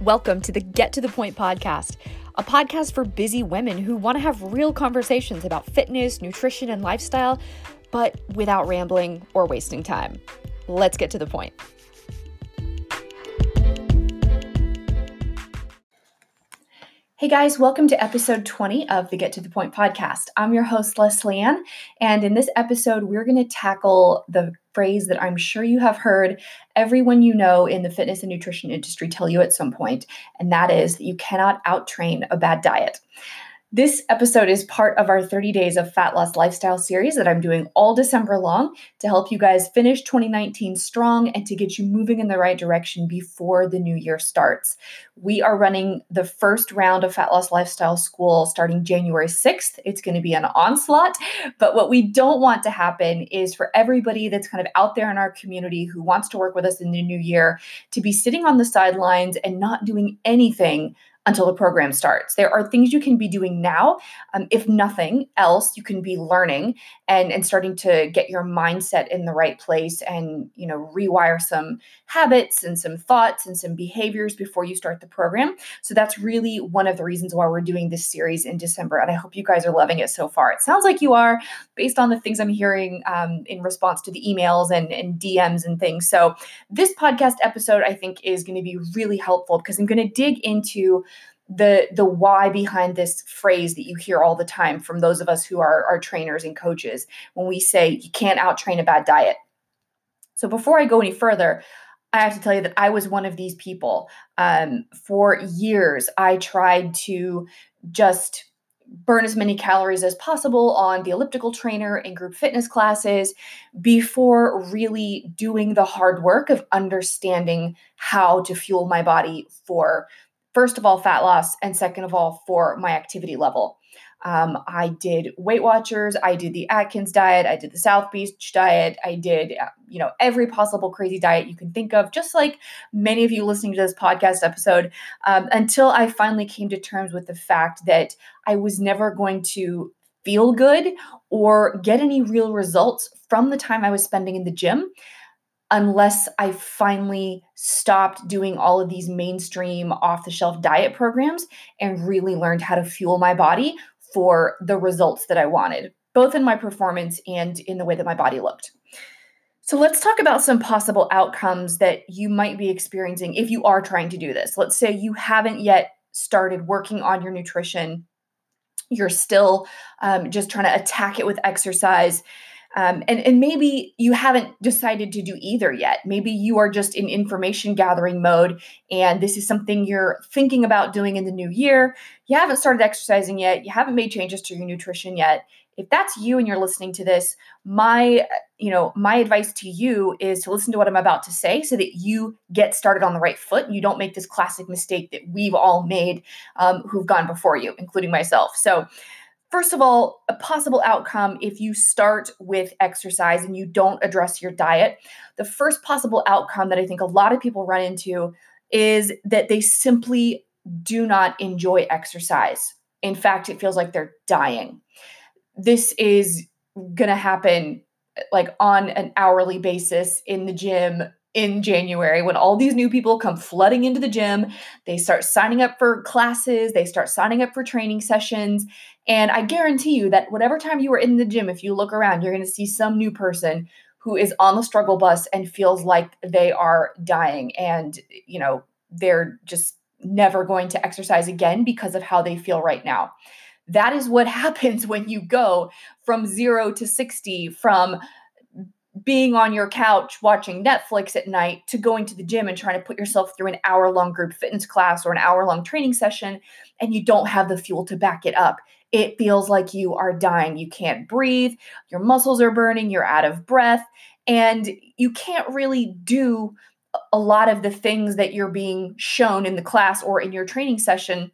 Welcome to the Get to the Point podcast, a podcast for busy women who want to have real conversations about fitness, nutrition, and lifestyle, but without rambling or wasting time. Let's get to the point. Hey guys, welcome to episode 20 of the Get to the Point podcast. I'm your host, Leslie Ann, and in this episode, we're going to tackle the phrase that I'm sure you have heard everyone you know in the fitness and nutrition industry tell you at some point, and that is that you cannot outtrain a bad diet. This episode is part of our 30 Days of Fat Loss Lifestyle series that I'm doing all December long to help you guys finish 2019 strong and to get you moving in the right direction before the new year starts. We are running the first round of Fat Loss Lifestyle School starting January 6th. It's going to be an onslaught, but what we don't want to happen is for everybody that's kind of out there in our community who wants to work with us in the new year to be sitting on the sidelines and not doing anything until the program starts. There are things you can be doing now. Um, if nothing else, you can be learning and, and starting to get your mindset in the right place and, you know, rewire some habits and some thoughts and some behaviors before you start the program. So that's really one of the reasons why we're doing this series in December. And I hope you guys are loving it so far. It sounds like you are based on the things I'm hearing um, in response to the emails and, and DMs and things. So this podcast episode, I think, is going to be really helpful because I'm going to dig into the the why behind this phrase that you hear all the time from those of us who are, are trainers and coaches when we say you can't out train a bad diet. So before I go any further, I have to tell you that I was one of these people. Um, for years, I tried to just burn as many calories as possible on the elliptical trainer and group fitness classes before really doing the hard work of understanding how to fuel my body for first of all, fat loss, and second of all, for my activity level. Um, I did Weight Watchers, I did the Atkins diet, I did the South Beach diet, I did, uh, you know, every possible crazy diet you can think of, just like many of you listening to this podcast episode, um, until I finally came to terms with the fact that I was never going to feel good or get any real results from the time I was spending in the gym unless I finally stopped doing all of these mainstream off the shelf diet programs and really learned how to fuel my body for the results that I wanted, both in my performance and in the way that my body looked. So let's talk about some possible outcomes that you might be experiencing if you are trying to do this. Let's say you haven't yet started working on your nutrition, you're still um, just trying to attack it with exercise um, and, and maybe you haven't decided to do either yet. Maybe you are just in information gathering mode and this is something you're thinking about doing in the new year. You haven't started exercising yet. You haven't made changes to your nutrition yet. If that's you and you're listening to this, my you know, my advice to you is to listen to what I'm about to say so that you get started on the right foot. and You don't make this classic mistake that we've all made um, who've gone before you, including myself. So, First of all, a possible outcome if you start with exercise and you don't address your diet, the first possible outcome that I think a lot of people run into is that they simply do not enjoy exercise. In fact, it feels like they're dying. This is going to happen like on an hourly basis in the gym in January when all these new people come flooding into the gym. They start signing up for classes, they start signing up for training sessions. And I guarantee you that whatever time you are in the gym, if you look around, you're going to see some new person who is on the struggle bus and feels like they are dying and, you know, they're just never going to exercise again because of how they feel right now. That is what happens when you go from zero to 60, from being on your couch watching Netflix at night to going to the gym and trying to put yourself through an hour long group fitness class or an hour long training session, and you don't have the fuel to back it up. It feels like you are dying. You can't breathe, your muscles are burning, you're out of breath, and you can't really do a lot of the things that you're being shown in the class or in your training session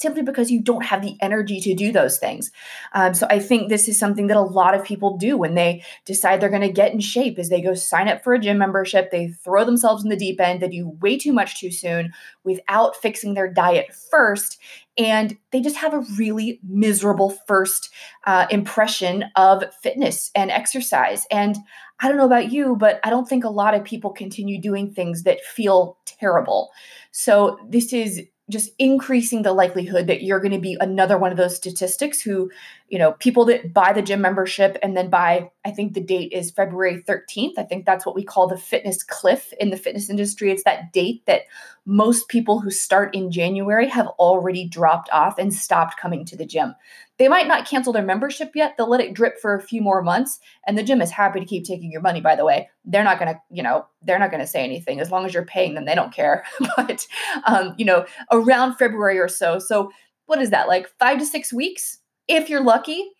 simply because you don't have the energy to do those things. Um, so I think this is something that a lot of people do when they decide they're going to get in shape is they go sign up for a gym membership, they throw themselves in the deep end, they do way too much too soon without fixing their diet first. And they just have a really miserable first uh, impression of fitness and exercise. And I don't know about you, but I don't think a lot of people continue doing things that feel terrible. So this is just increasing the likelihood that you're going to be another one of those statistics who, you know, people that buy the gym membership and then buy, I think the date is February 13th. I think that's what we call the fitness cliff in the fitness industry. It's that date that most people who start in January have already dropped off and stopped coming to the gym. They might not cancel their membership yet. They'll let it drip for a few more months. And the gym is happy to keep taking your money, by the way. They're not going to, you know, they're not going to say anything as long as you're paying them. They don't care. but, um, you know, around February or so. So, what is that, like five to six weeks if you're lucky?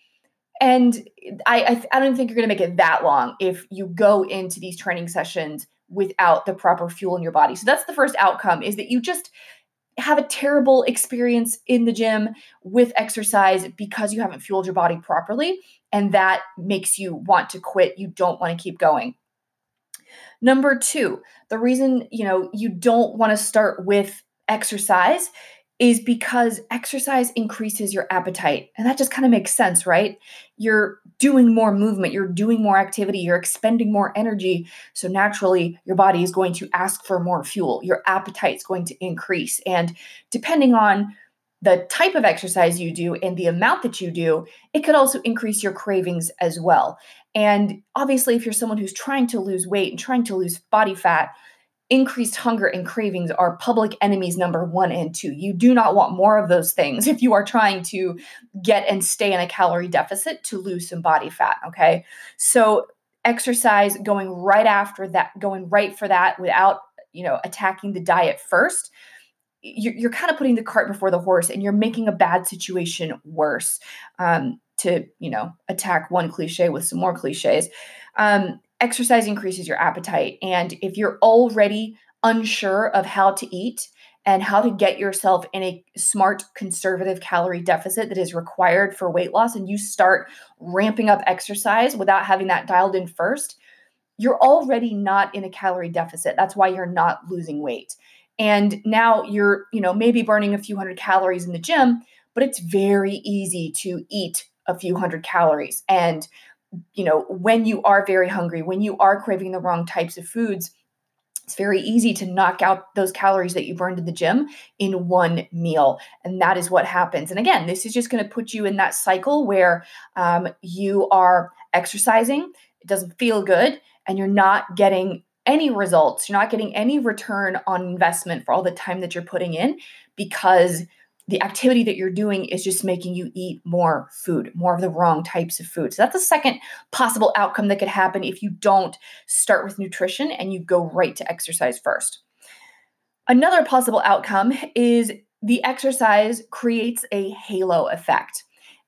And I, I, I don't think you're going to make it that long if you go into these training sessions without the proper fuel in your body. So that's the first outcome is that you just have a terrible experience in the gym with exercise because you haven't fueled your body properly and that makes you want to quit you don't want to keep going number 2 the reason you know you don't want to start with exercise is because exercise increases your appetite. And that just kind of makes sense, right? You're doing more movement, you're doing more activity, you're expending more energy. So naturally, your body is going to ask for more fuel. Your appetite is going to increase. And depending on the type of exercise you do and the amount that you do, it could also increase your cravings as well. And obviously, if you're someone who's trying to lose weight and trying to lose body fat, increased hunger and cravings are public enemies number one and two. You do not want more of those things if you are trying to get and stay in a calorie deficit to lose some body fat. Okay. So, exercise going right after that, going right for that without, you know, attacking the diet first. You're, kind of putting the cart before the horse and you're making a bad situation worse um, to, you know, attack one cliche with some more cliches. Um, exercise increases your appetite. And if you're already unsure of how to eat and how to get yourself in a smart, conservative calorie deficit that is required for weight loss, and you start ramping up exercise without having that dialed in first, you're already not in a calorie deficit. That's why you're not losing weight. And now you're, you know, maybe burning a few hundred calories in the gym, but it's very easy to eat a few hundred calories. And you know, when you are very hungry, when you are craving the wrong types of foods, it's very easy to knock out those calories that you burned in the gym in one meal. And that is what happens. And again, this is just going to put you in that cycle where um, you are exercising, it doesn't feel good, and you're not getting any results. You're not getting any return on investment for all the time that you're putting in because the activity that you're doing is just making you eat more food, more of the wrong types of food. So that's the second possible outcome that could happen if you don't start with nutrition and you go right to exercise first. Another possible outcome is the exercise creates a halo effect.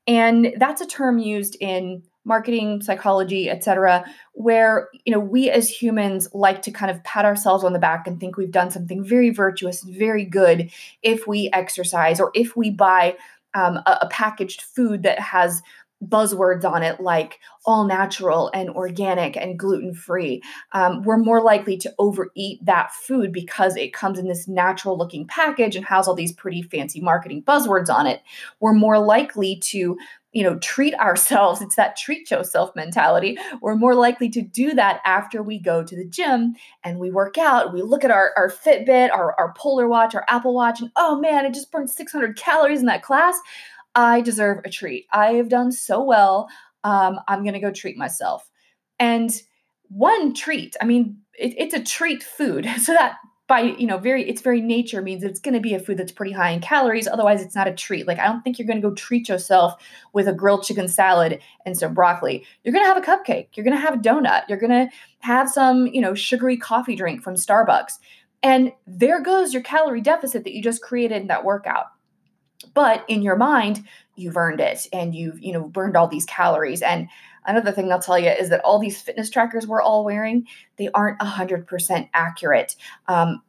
And that's a term used in marketing psychology etc where you know we as humans like to kind of pat ourselves on the back and think we've done something very virtuous very good if we exercise or if we buy um, a, a packaged food that has buzzwords on it like all natural and organic and gluten free. Um, we're more likely to overeat that food because it comes in this natural looking package and has all these pretty fancy marketing buzzwords on it. We're more likely to you know treat ourselves it's that treat yourself mentality. We're more likely to do that after we go to the gym and we work out we look at our, our fitbit our, our polar watch our apple watch and oh man i just burned 600 calories in that class. I deserve a treat. I have done so well. Um, i'm going to go treat myself. And one treat i mean it, it's a treat food. So that by you know very its very nature means it's going to be a food that's pretty high in calories otherwise it's not a treat. Like i don't think you're going to go treat yourself with a grilled chicken salad and some broccoli. You're going to have a cupcake you're going to have a donut you're going to have some you know sugary coffee drink from starbucks. And there goes your calorie deficit that you just created in that workout. But in your mind you've earned it and you've you know burned all these calories. And another thing i'll tell you is that all these fitness trackers we're all wearing they aren't 100% accurate um,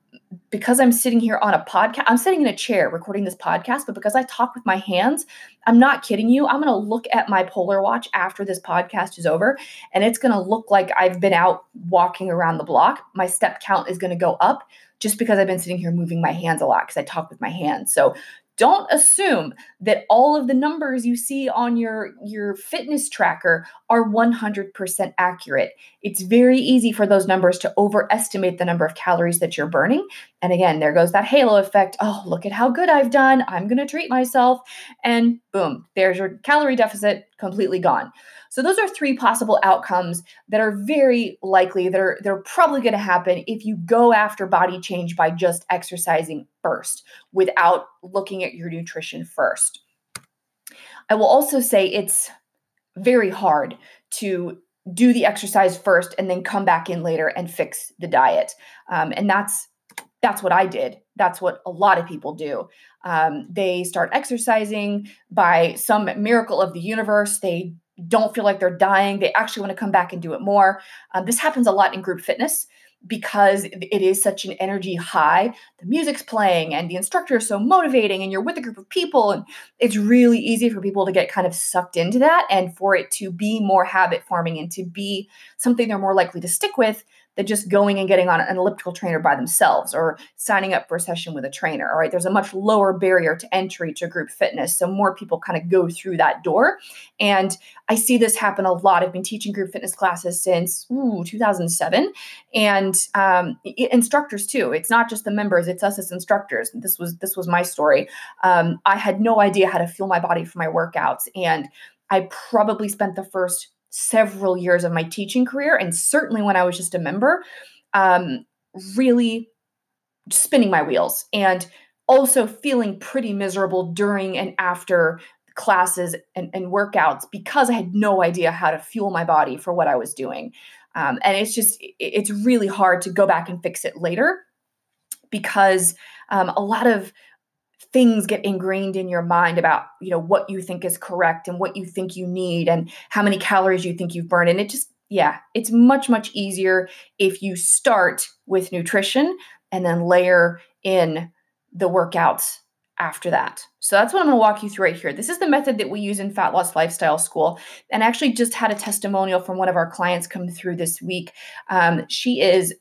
because I'm sitting here on a podcast, I'm sitting in a chair recording this podcast, but because I talk with my hands, I'm not kidding you. I'm going to look at my Polar Watch after this podcast is over, and it's going to look like I've been out walking around the block. My step count is going to go up just because I've been sitting here moving my hands a lot because I talk with my hands. So don't assume that all of the numbers you see on your your fitness tracker are 100% accurate. It's very easy for those numbers to overestimate the number of calories that you're burning. And again there goes that halo effect. Oh look at how good i've done. I'm going to treat myself. And boom there's your calorie deficit completely gone so those are three possible outcomes that are very likely that are they're probably going to happen if you go after body change by just exercising first without looking at your nutrition first. I will also say it's very hard to do the exercise first and then come back in later and fix the diet. Um, and that's that's what I did. That's what a lot of people do. Um, they start exercising by some miracle of the universe. They don't feel like they're dying. They actually want to come back and do it more. Um, this happens a lot in group fitness because it is such an energy high. The music's playing and the instructor is so motivating, and you're with a group of people. And it's really easy for people to get kind of sucked into that and for it to be more habit forming and to be something they're more likely to stick with than just going and getting on an elliptical trainer by themselves or signing up for a session with a trainer. All right. There's a much lower barrier to entry to group fitness. So more people kind of go through that door. And I see this happen a lot. I've been teaching group fitness classes since ooh, 2007 and um, instructors too. It's not just the members, it's us as instructors. This was this was my story. Um, I had no idea how to fuel my body for my workouts. And I probably spent the first several years of my teaching career, and certainly when I was just a member, um, really spinning my wheels and also feeling pretty miserable during and after classes and, and, workouts because I had no idea how to fuel my body for what I was doing. Um, and it's just, it's really hard to go back and fix it later because um, a lot of things get ingrained in your mind about you know what you think is correct and what you think you need and how many calories you think you've burned and it just yeah it's much much easier if you start with nutrition and then layer in the workouts after that. So that's what I'm going to walk you through right here. This is the method that we use in Fat Loss Lifestyle School. And I actually just had a testimonial from one of our clients come through this week. Um, she is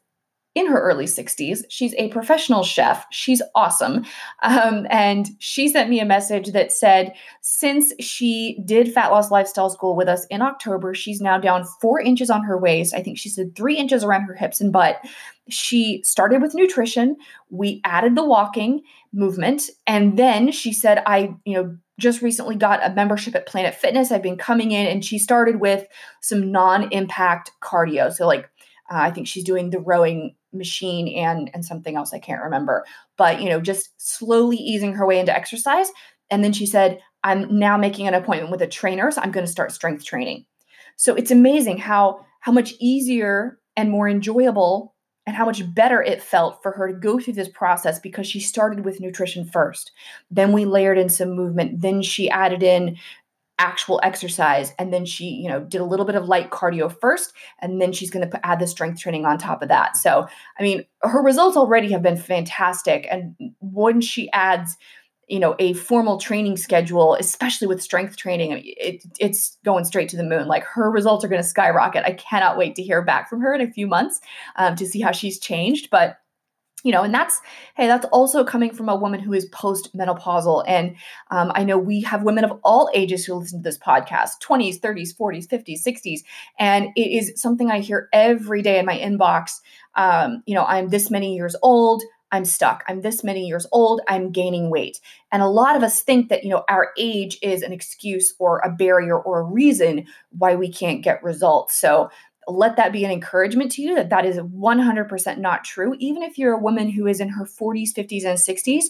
in her early 60s. She's a professional chef. She's awesome. Um, and she sent me a message that said, since she did Fat Loss Lifestyle School with us in October, she's now down four inches on her waist. I think she said three inches around her hips and butt. She started with nutrition. We added the walking movement. And then she said, I, you know, just recently got a membership at Planet Fitness. I've been coming in and she started with some non impact cardio. So, like, uh, I think she's doing the rowing machine and and something else I can't remember. But you know, just slowly easing her way into exercise. And then she said, "I'm now making an appointment with a trainer, so I'm going to start strength training." So it's amazing how how much easier and more enjoyable and how much better it felt for her to go through this process because she started with nutrition first. Then we layered in some movement. Then she added in actual exercise and then she you know did a little bit of light cardio first and then she's going to add the strength training on top of that. So i mean her results already have been fantastic and when she adds you know a formal training schedule especially with strength training it, it's going straight to the moon. Like her results are going to skyrocket. I cannot wait to hear back from her in a few months um, to see how she's changed but you know and that's hey that's also coming from a woman who is post-menopausal. And um, i know we have women of all ages who listen to this podcast 20s 30s 40s 50s 60s and it is something i hear every day in my inbox. Um, you know i'm this many years old. I'm stuck. I'm this many years old. I'm gaining weight. And a lot of us think that you know our age is an excuse or a barrier or a reason why we can't get results. So let that be an encouragement to you that that is 100% not true. Even if you're a woman who is in her 40s, 50s, and 60s,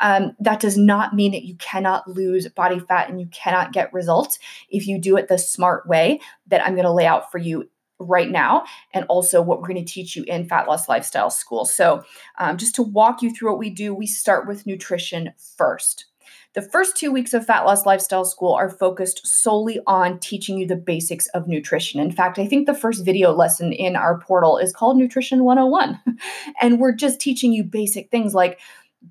um, that does not mean that you cannot lose body fat and you cannot get results if you do it the smart way that I'm going to lay out for you right now and also what we're going to teach you in fat loss lifestyle school so um, just to walk you through what we do we start with nutrition first The first two weeks of Fat Loss Lifestyle School are focused solely on teaching you the basics of nutrition. In fact, I think the first video lesson in our portal is called Nutrition 101. and we're just teaching you basic things like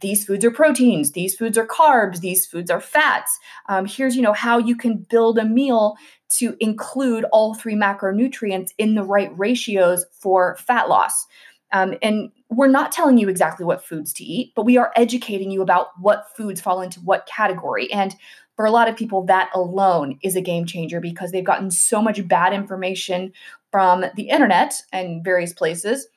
these foods are proteins these foods are carbs these foods are fats um, here's you know how you can build a meal to include all three macronutrients in the right ratios for fat loss um, and we're not telling you exactly what foods to eat, but we are educating you about what foods fall into what category. And for a lot of people, that alone is a game changer because they've gotten so much bad information from the internet and various places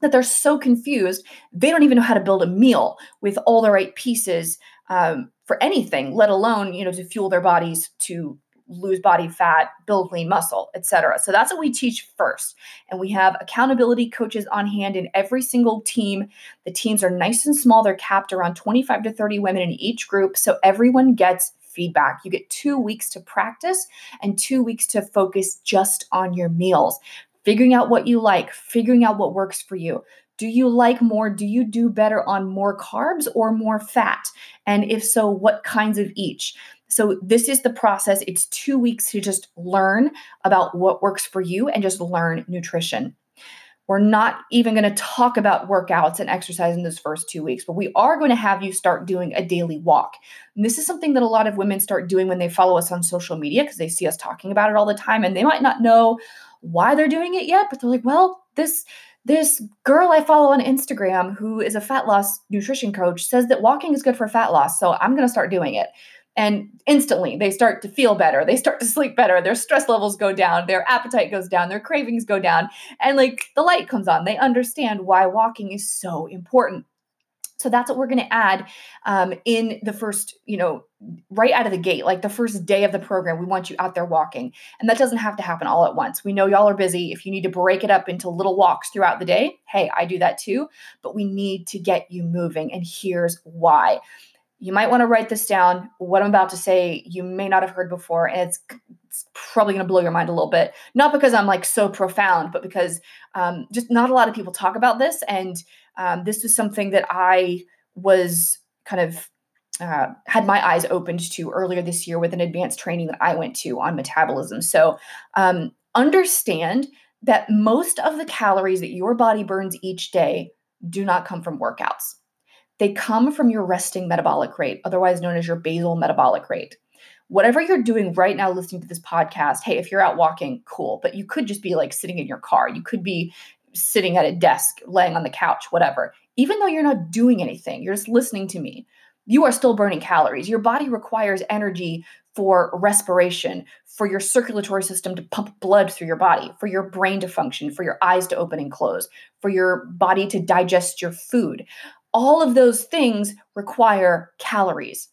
that they're so confused they don't even know how to build a meal with all the right pieces um, for anything let alone you know to fuel their bodies to lose body fat, build lean muscle, etc. So that's what we teach first. And we have accountability coaches on hand in every single team. The teams are nice and small. They're capped around 25 to 30 women in each group. So everyone gets feedback. You get two weeks to practice and two weeks to focus just on your meals, figuring out what you like, figuring out what works for you. Do you like more? Do you do better on more carbs or more fat? And if so, what kinds of each? So, this is the process. It's two weeks to just learn about what works for you and just learn nutrition. We're not even going to talk about workouts and exercise in those first two weeks, but we are going to have you start doing a daily walk. And this is something that a lot of women start doing when they follow us on social media because they see us talking about it all the time and they might not know why they're doing it yet, but they're like, well, this this girl I follow on Instagram who is a fat loss nutrition coach says that walking is good for fat loss. So I'm going to start doing it and instantly they start to feel better they start to sleep better their stress levels go down their appetite goes down their cravings go down and like the light comes on they understand why walking is so important so that's what we're going to add um, in the first you know right out of the gate like the first day of the program we want you out there walking and that doesn't have to happen all at once we know y'all are busy if you need to break it up into little walks throughout the day hey i do that too but we need to get you moving and here's why you might want to write this down. What I'm about to say, you may not have heard before, and it's, it's probably going to blow your mind a little bit. Not because I'm like so profound, but because um, just not a lot of people talk about this. And um, this was something that I was kind of uh, had my eyes opened to earlier this year with an advanced training that I went to on metabolism. So um, understand that most of the calories that your body burns each day do not come from workouts. They come from your resting metabolic rate, otherwise known as your basal metabolic rate. Whatever you're doing right now, listening to this podcast, hey, if you're out walking, cool, but you could just be like sitting in your car. You could be sitting at a desk, laying on the couch, whatever. Even though you're not doing anything, you're just listening to me, you are still burning calories. Your body requires energy for respiration, for your circulatory system to pump blood through your body, for your brain to function, for your eyes to open and close, for your body to digest your food all of those things require calories.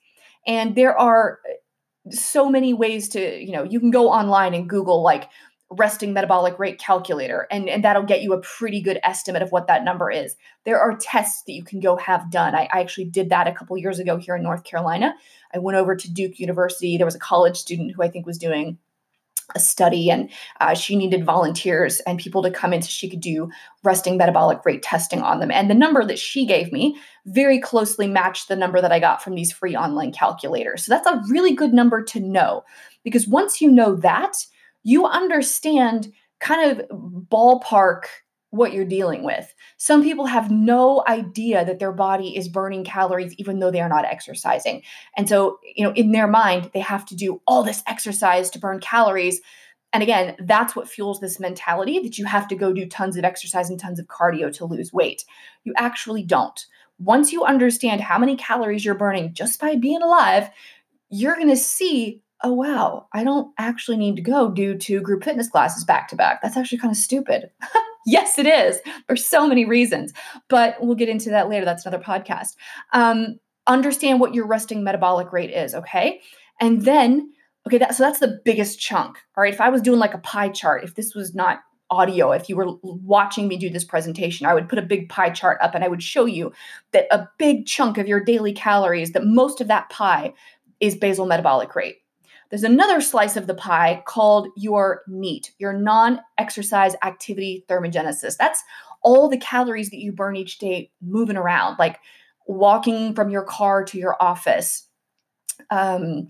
And there are uh, so many ways to, you know, you can go online and Google like resting metabolic rate calculator, and, and that'll get you a pretty good estimate of what that number is. There are tests that you can go have done. I, I actually did that a couple years ago here in North Carolina. I went over to Duke University. There was a college student who I think was doing a study and uh, she needed volunteers and people to come in so she could do resting metabolic rate testing on them and the number that she gave me very closely matched the number that i got from these free online calculators so that's a really good number to know because once you know that you understand kind of ballpark what you're dealing with. Some people have no idea that their body is burning calories even though they are not exercising. And so, you know, in their mind, they have to do all this exercise to burn calories. And again, that's what fuels this mentality that you have to go do tons of exercise and tons of cardio to lose weight. You actually don't. Once you understand how many calories you're burning just by being alive, you're going to see oh wow i don't actually need to go do two group fitness classes back to back that's actually kind of stupid yes, it is for so many reasons, but we'll get into that later. That's another podcast. Um, understand what your resting metabolic rate is, okay? And then, okay, that, so that's the biggest chunk. All right, if I was doing like a pie chart, if this was not audio, if you were watching me do this presentation, I would put a big pie chart up and I would show you that a big chunk of your daily calories, that most of that pie is basal metabolic rate. There's another slice of the pie called your NEAT, your non exercise activity thermogenesis. That's all the calories that you burn each day moving around, like walking from your car to your office, um,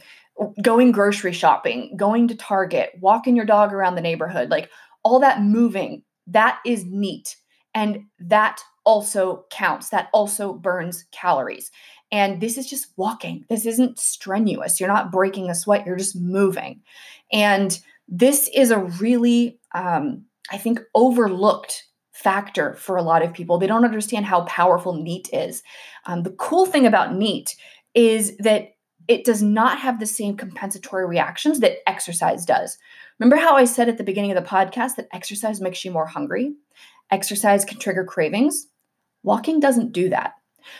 going grocery shopping, going to Target, walking your dog around the neighborhood, like all that moving, that is neat. And that also counts. That also burns calories. And this is just walking. This isn't strenuous. You're not breaking a sweat, you're just moving. And this is a really, um, I think, overlooked factor for a lot of people. They don't understand how powerful NEAT is. Um, the cool thing about NEAT is that it does not have the same compensatory reactions that exercise does. Remember how I said at the beginning of the podcast that exercise makes you more hungry? Exercise can trigger cravings. Walking doesn't do that.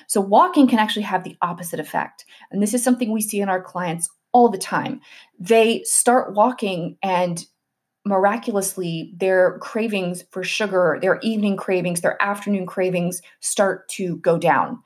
So, walking can actually have the opposite effect. And this is something we see in our clients all the time. They start walking and miraculously their cravings for sugar, their evening cravings, their afternoon cravings start to go down.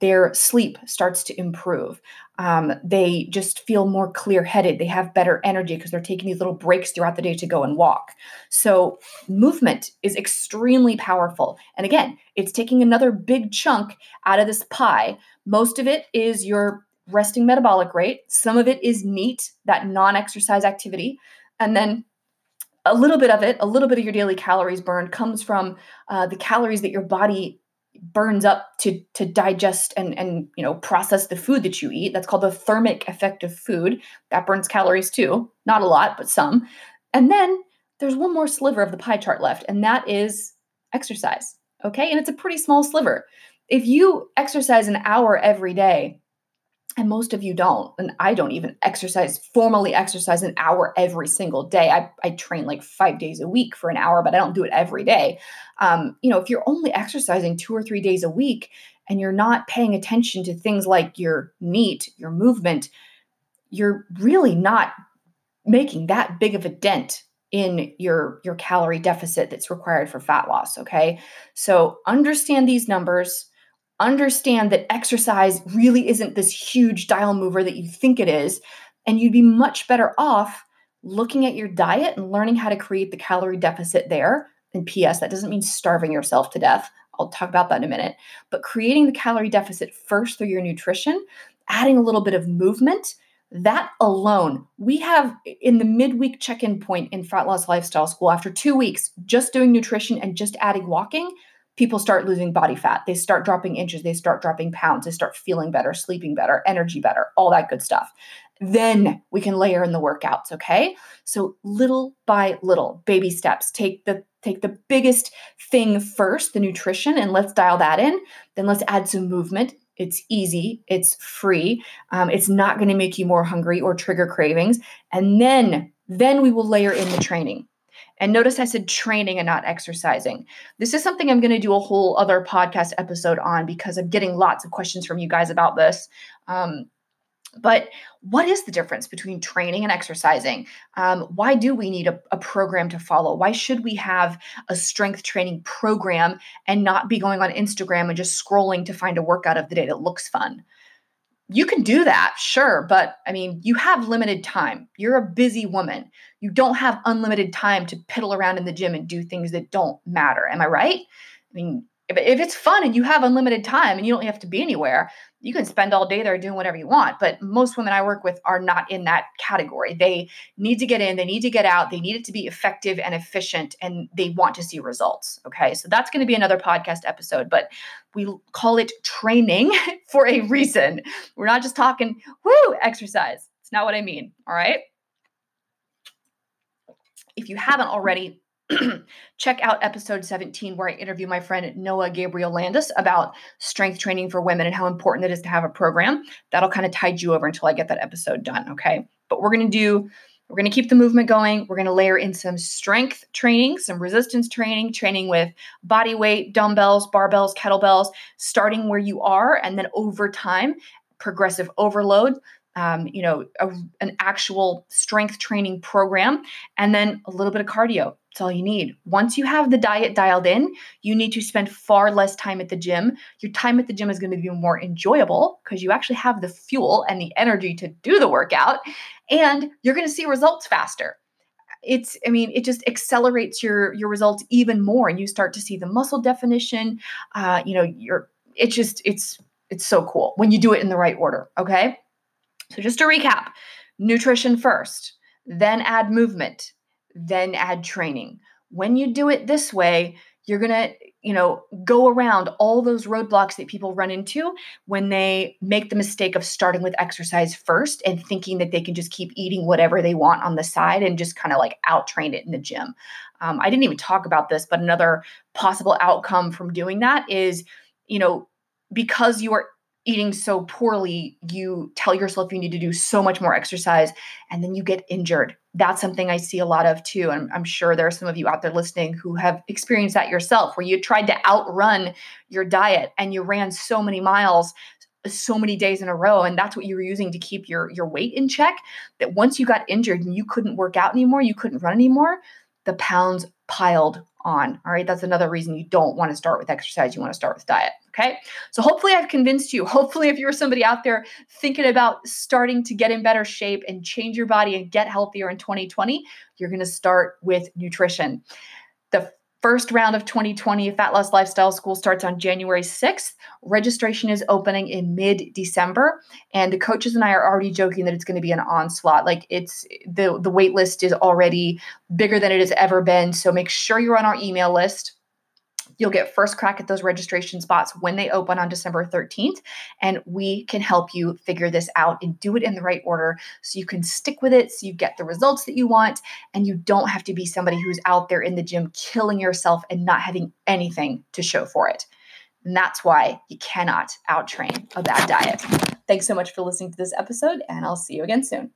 Their sleep starts to improve. Um, they just feel more clear headed. They have better energy because they're taking these little breaks throughout the day to go and walk. So, movement is extremely powerful. And again, it's taking another big chunk out of this pie. Most of it is your resting metabolic rate, some of it is NEAT, that non exercise activity. And then a little bit of it, a little bit of your daily calories burned comes from uh, the calories that your body burns up to to digest and and you know process the food that you eat. That's called the thermic effect of food. That burns calories too, not a lot, but some. And then there's one more sliver of the pie chart left, and that is exercise. Okay, and it's a pretty small sliver. If you exercise an hour every day, and most of you don't and i don't even exercise formally exercise an hour every single day. I, I train like five days a week for an hour but i don't do it every day. Um, you know if you're only exercising two or three days a week and you're not paying attention to things like your NEAT your movement you're really not making that big of a dent in your your calorie deficit that's required for fat loss okay? So understand these numbers understand that exercise really isn't this huge dial mover that you think it is. And you'd be much better off looking at your diet and learning how to create the calorie deficit there. And P.S., that doesn't mean starving yourself to death. I'll talk about that in a minute. But creating the calorie deficit first through your nutrition, adding a little bit of movement, that alone, we have in the midweek check in point in Fat Loss Lifestyle School after two weeks, just doing nutrition and just adding walking, people start losing body fat. They start dropping inches, they start dropping pounds, they start feeling better, sleeping better, energy better, all that good stuff. Then we can layer in the workouts, okay? So little by little, baby steps. Take the take the biggest thing first, the nutrition, and let's dial that in. Then let's add some movement. It's easy, it's free, um, it's not going to make you more hungry or trigger cravings. And then then we will layer in the training. And notice I said training and not exercising. This is something I'm going to do a whole other podcast episode on because I'm getting lots of questions from you guys about this. Um, but what is the difference between training and exercising? Um, why do we need a, a, program to follow? Why should we have a strength training program and not be going on Instagram and just scrolling to find a workout of the day that looks fun? You can do that, sure, but I mean, you have limited time. You're a busy woman. You don't have unlimited time to piddle around in the gym and do things that don't matter. Am I right? I mean, if, if it's fun and you have unlimited time and you don't have to be anywhere, you can spend all day there doing whatever you want. But most women I work with are not in that category. They need to get in, they need to get out, they need it to be effective and efficient, and they want to see results. Okay. So that's going to be another podcast episode, but we call it training for a reason. We're not just talking, woo, exercise. It's not what I mean. All right. If you haven't already, check out episode 17 where I interview my friend Noah Gabriel Landis about strength training for women and how important it is to have a program. That'll kind of tide you over until I get that episode done, okay? But we're going to do we're going to keep the movement going. We're going to layer in some strength training, some resistance training, training with body weight, dumbbells, barbells, kettlebells, starting where you are and then over time progressive overload um, you know, a, an actual strength training program, and then a little bit of cardio. That's all you need. Once you have the diet dialed in, you need to spend far less time at the gym. Your time at the gym is going to be more enjoyable because you actually have the fuel and the energy to do the workout, and you're going to see results faster. It's, I mean, it just accelerates your your results even more, and you start to see the muscle definition. Uh, you know, you're, it's just, it's, it's so cool when you do it in the right order. Okay. So, just to recap nutrition first, then add movement, then add training. When you do it this way, you're going to you know go around all those roadblocks that people run into when they make the mistake of starting with exercise first and thinking that they can just keep eating whatever they want on the side and just kind of like out train it in the gym um, i didn't even talk about this but another possible outcome from doing that is you know because you are eating so poorly, you tell yourself you need to do so much more exercise and then you get injured. That's something I see a lot of too. And I'm sure there are some of you out there listening who have experienced that yourself, where you tried to outrun your diet and you ran so many miles so many days in a row and that's what you were using to keep your your weight in check that once you got injured and you couldn't work out anymore you couldn't run anymore the pounds piled on. All right. That's another reason you don't want to start with exercise. You want to start with diet. Okay. So hopefully I've convinced you. Hopefully, if you're somebody out there thinking about starting to get in better shape and change your body and get healthier in 2020, you're going to start with nutrition. The First round of 2020 Fat Loss Lifestyle School starts on January 6th. Registration is opening in mid December, and the coaches and I are already joking that it's going to be an onslaught. Like it's the the wait list is already bigger than it has ever been. So make sure you're on our email list. You'll get first crack at those registration spots when they open on December 13th. And we can help you figure this out and do it in the right order so you can stick with it, so you get the results that you want, and you don't have to be somebody who's out there in the gym killing yourself and not having anything to show for it. And that's why you cannot outtrain a bad diet. Thanks so much for listening to this episode, and I'll see you again soon.